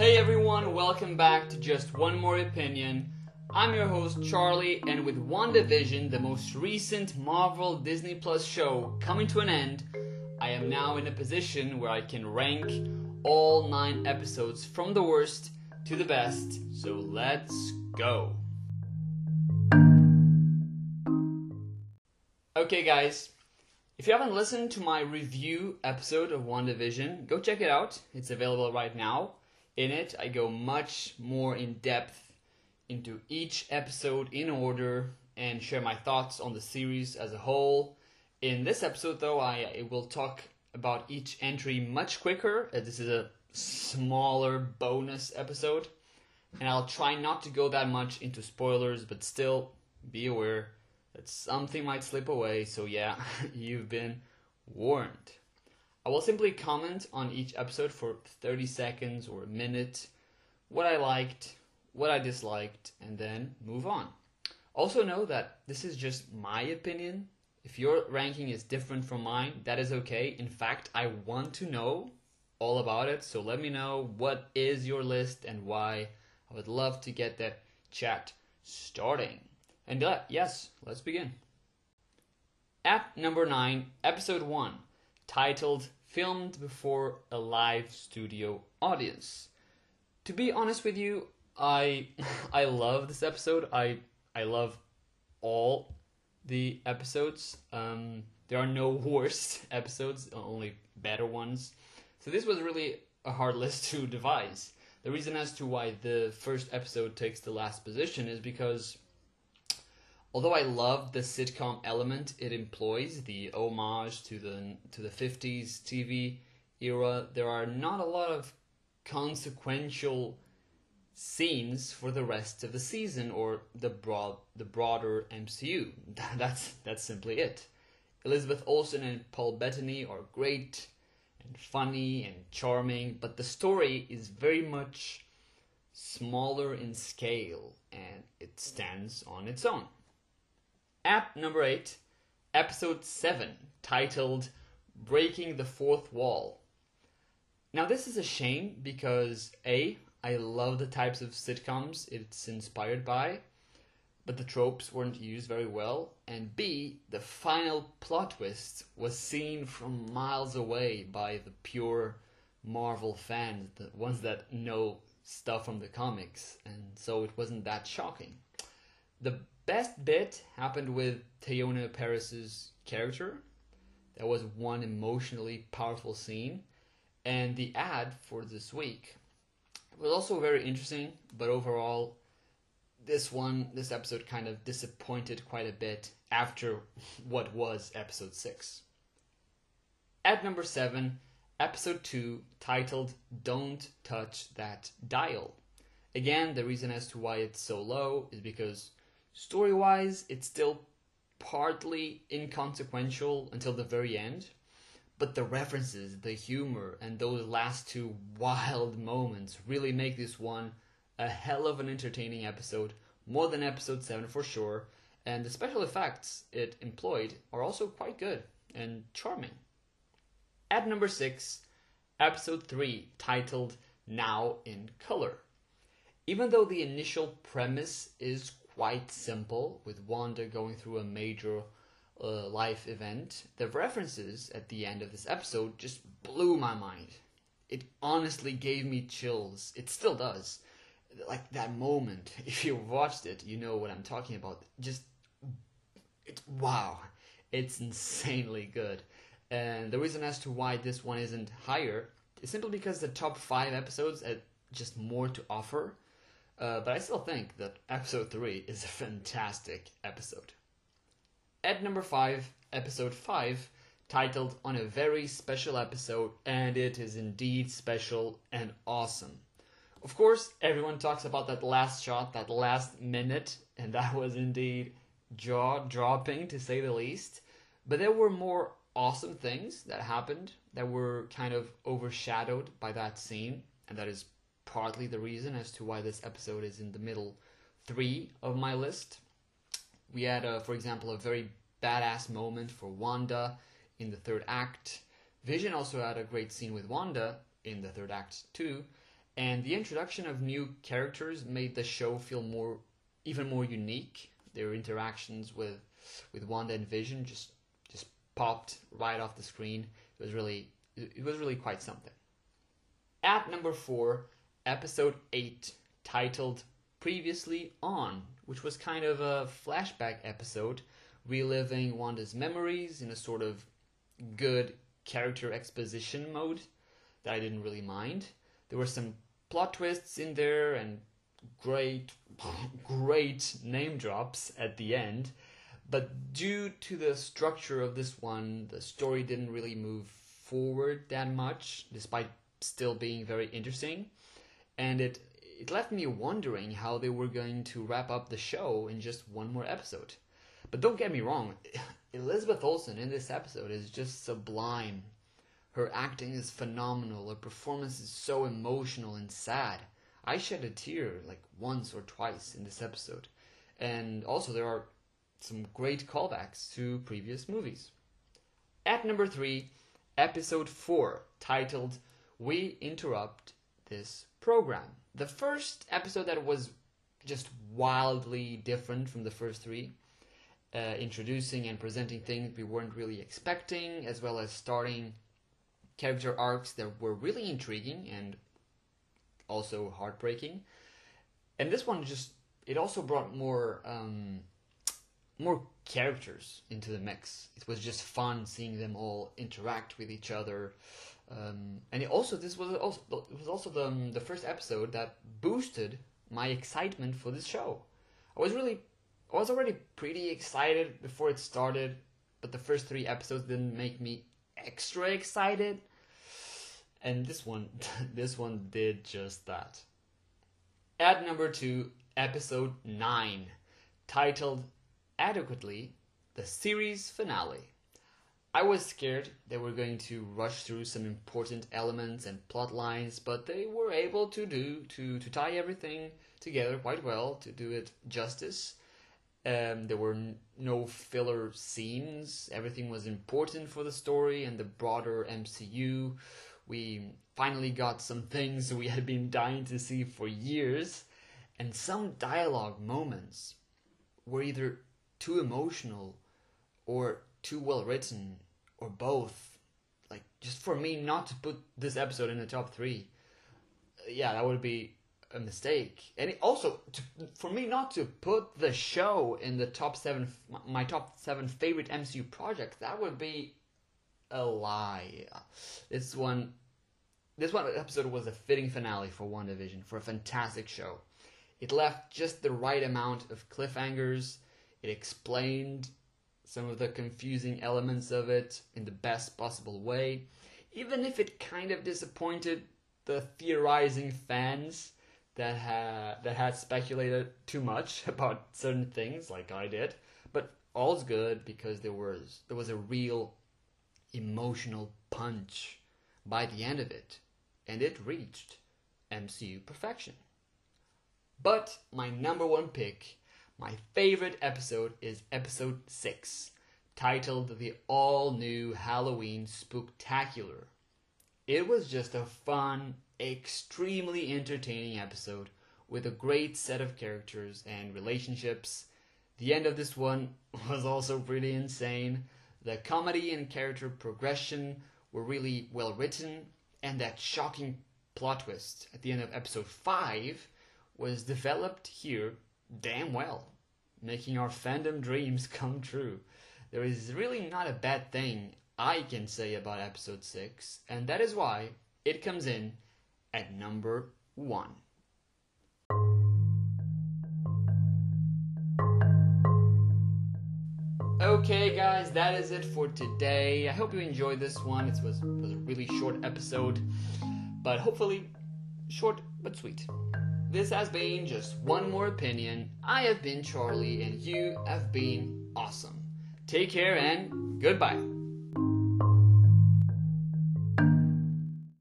Hey everyone, welcome back to Just One More Opinion. I'm your host Charlie, and with WandaVision, the most recent Marvel Disney Plus show, coming to an end, I am now in a position where I can rank all nine episodes from the worst to the best. So let's go. Okay, guys, if you haven't listened to my review episode of WandaVision, go check it out. It's available right now. In it, I go much more in depth into each episode in order and share my thoughts on the series as a whole. In this episode, though, I, I will talk about each entry much quicker. As this is a smaller bonus episode, and I'll try not to go that much into spoilers, but still be aware that something might slip away. So, yeah, you've been warned. I will simply comment on each episode for 30 seconds or a minute, what I liked, what I disliked, and then move on. Also, know that this is just my opinion. If your ranking is different from mine, that is okay. In fact, I want to know all about it, so let me know what is your list and why. I would love to get that chat starting. And uh, yes, let's begin. At number 9, episode 1 titled Filmed Before a Live Studio Audience. To be honest with you, I I love this episode. I I love all the episodes. Um, there are no worst episodes, only better ones. So this was really a hard list to devise. The reason as to why the first episode takes the last position is because although I love the sitcom element it employs, the homage to the to the 50s TV era, there are not a lot of consequential scenes for the rest of the season or the broad the broader MCU. That's that's simply it. Elizabeth Olsen and Paul Bettany are great and funny and charming, but the story is very much smaller in scale and it stands on its own. At number 8, episode 7, titled Breaking the Fourth Wall. Now, this is a shame because A, I love the types of sitcoms it's inspired by, but the tropes weren't used very well, and B, the final plot twist was seen from miles away by the pure Marvel fans, the ones that know stuff from the comics, and so it wasn't that shocking. The best bit happened with Teyonah Parris's character. That was one emotionally powerful scene. And the ad for this week was also very interesting, but overall, this one, this episode kind of disappointed quite a bit after what was episode 6. At number 7, episode 2, titled Don't Touch That Dial. Again, the reason as to why it's so low is because Story wise, it's still partly inconsequential until the very end, but the references, the humor, and those last two wild moments really make this one a hell of an entertaining episode, more than episode 7 for sure, and the special effects it employed are also quite good and charming. At number 6, episode 3, titled Now in Color. Even though the initial premise is quite simple, with Wanda going through a major uh, life event. The references at the end of this episode just blew my mind. It honestly gave me chills. It still does. Like that moment, if you watched it, you know what I'm talking about. Just, it's wow. It's insanely good. And the reason as to why this one isn't higher is simply because the top five episodes had just more to offer uh, but I still think that episode 3 is a fantastic episode. At number 5, episode 5, titled On a Very Special Episode, and it is indeed special and awesome. Of course, everyone talks about that last shot, that last minute, and that was indeed jaw dropping to say the least. But there were more awesome things that happened that were kind of overshadowed by that scene, and that is partly the reason as to why this episode is in the middle three of my list. We had, uh, for example, a very badass moment for Wanda in the third act. Vision also had a great scene with Wanda in the third act too, and the introduction of new characters made the show feel more, even more unique. Their interactions with, with Wanda and Vision just, just popped right off the screen. It was really, it was really quite something. At number four, episode eight, titled "Previously On," which was kind of a flashback episode, reliving Wanda's memories in a sort of good character exposition mode that I didn't really mind. There were some plot twists in there and great, great name drops at the end. But due to the structure of this one, the story didn't really move forward that much, despite still being very interesting. And it it left me wondering how they were going to wrap up the show in just one more episode. But don't get me wrong, Elizabeth Olsen in this episode is just sublime. Her acting is phenomenal. Her performance is so emotional and sad. I shed a tear like once or twice in this episode. And also, there are some great callbacks to previous movies. At number three, episode four, titled We Interrupt This Program. The first episode that was just wildly different from the first three, uh, introducing and presenting things we weren't really expecting, as well as starting character arcs that were really intriguing and also heartbreaking. And this one just it also brought more um, more characters into the mix. It was just fun seeing them all interact with each other. Um, and also, this was also it was also the um, the first episode that boosted my excitement for this show. I was really I was already pretty excited before it started, but the first three episodes didn't make me extra excited and this one this one did just that. At number 2, episode 9, titled adequately the series finale. I was scared they were going to rush through some important elements and plot lines, but they were able to do to to tie everything together quite well to do it justice. Um, there were n- no filler scenes. Everything was important for the story and the broader MCU we finally got some things we had been dying to see for years, and some dialogue moments were either too emotional or too well written or both. Like, just for me not to put this episode in the top three, uh, yeah, that would be a mistake. And also, to, for me not to put the show in the top seven, my top seven favorite MCU projects, that would be a lie. This one this one episode was a fitting finale for WandaVision, for a fantastic show. It left just the right amount of cliffhangers. It explained some of the confusing elements of it in the best possible way, even if it kind of disappointed the theorizing fans that had that had speculated too much about certain things, like I did. But all's good because there was there was a real emotional punch by the end of it and it reached MCU perfection. But my number one pick, my favorite episode, is episode 6, titled The All New Halloween Spooktacular. It was just a fun, extremely entertaining episode with a great set of characters and relationships. The end of this one was also pretty insane. The comedy and character progression were really well written and that shocking plot twist at the end of episode 5 was developed here damn well, making our fandom dreams come true. There is really not a bad thing I can say about episode 6, and that is why it comes in at number 1. Okay, guys, that is it for today. I hope you enjoyed this one. It was, was a really short episode, but hopefully short but sweet. This has been just one more opinion. I have been Charlie, and you have been awesome. Take care and goodbye.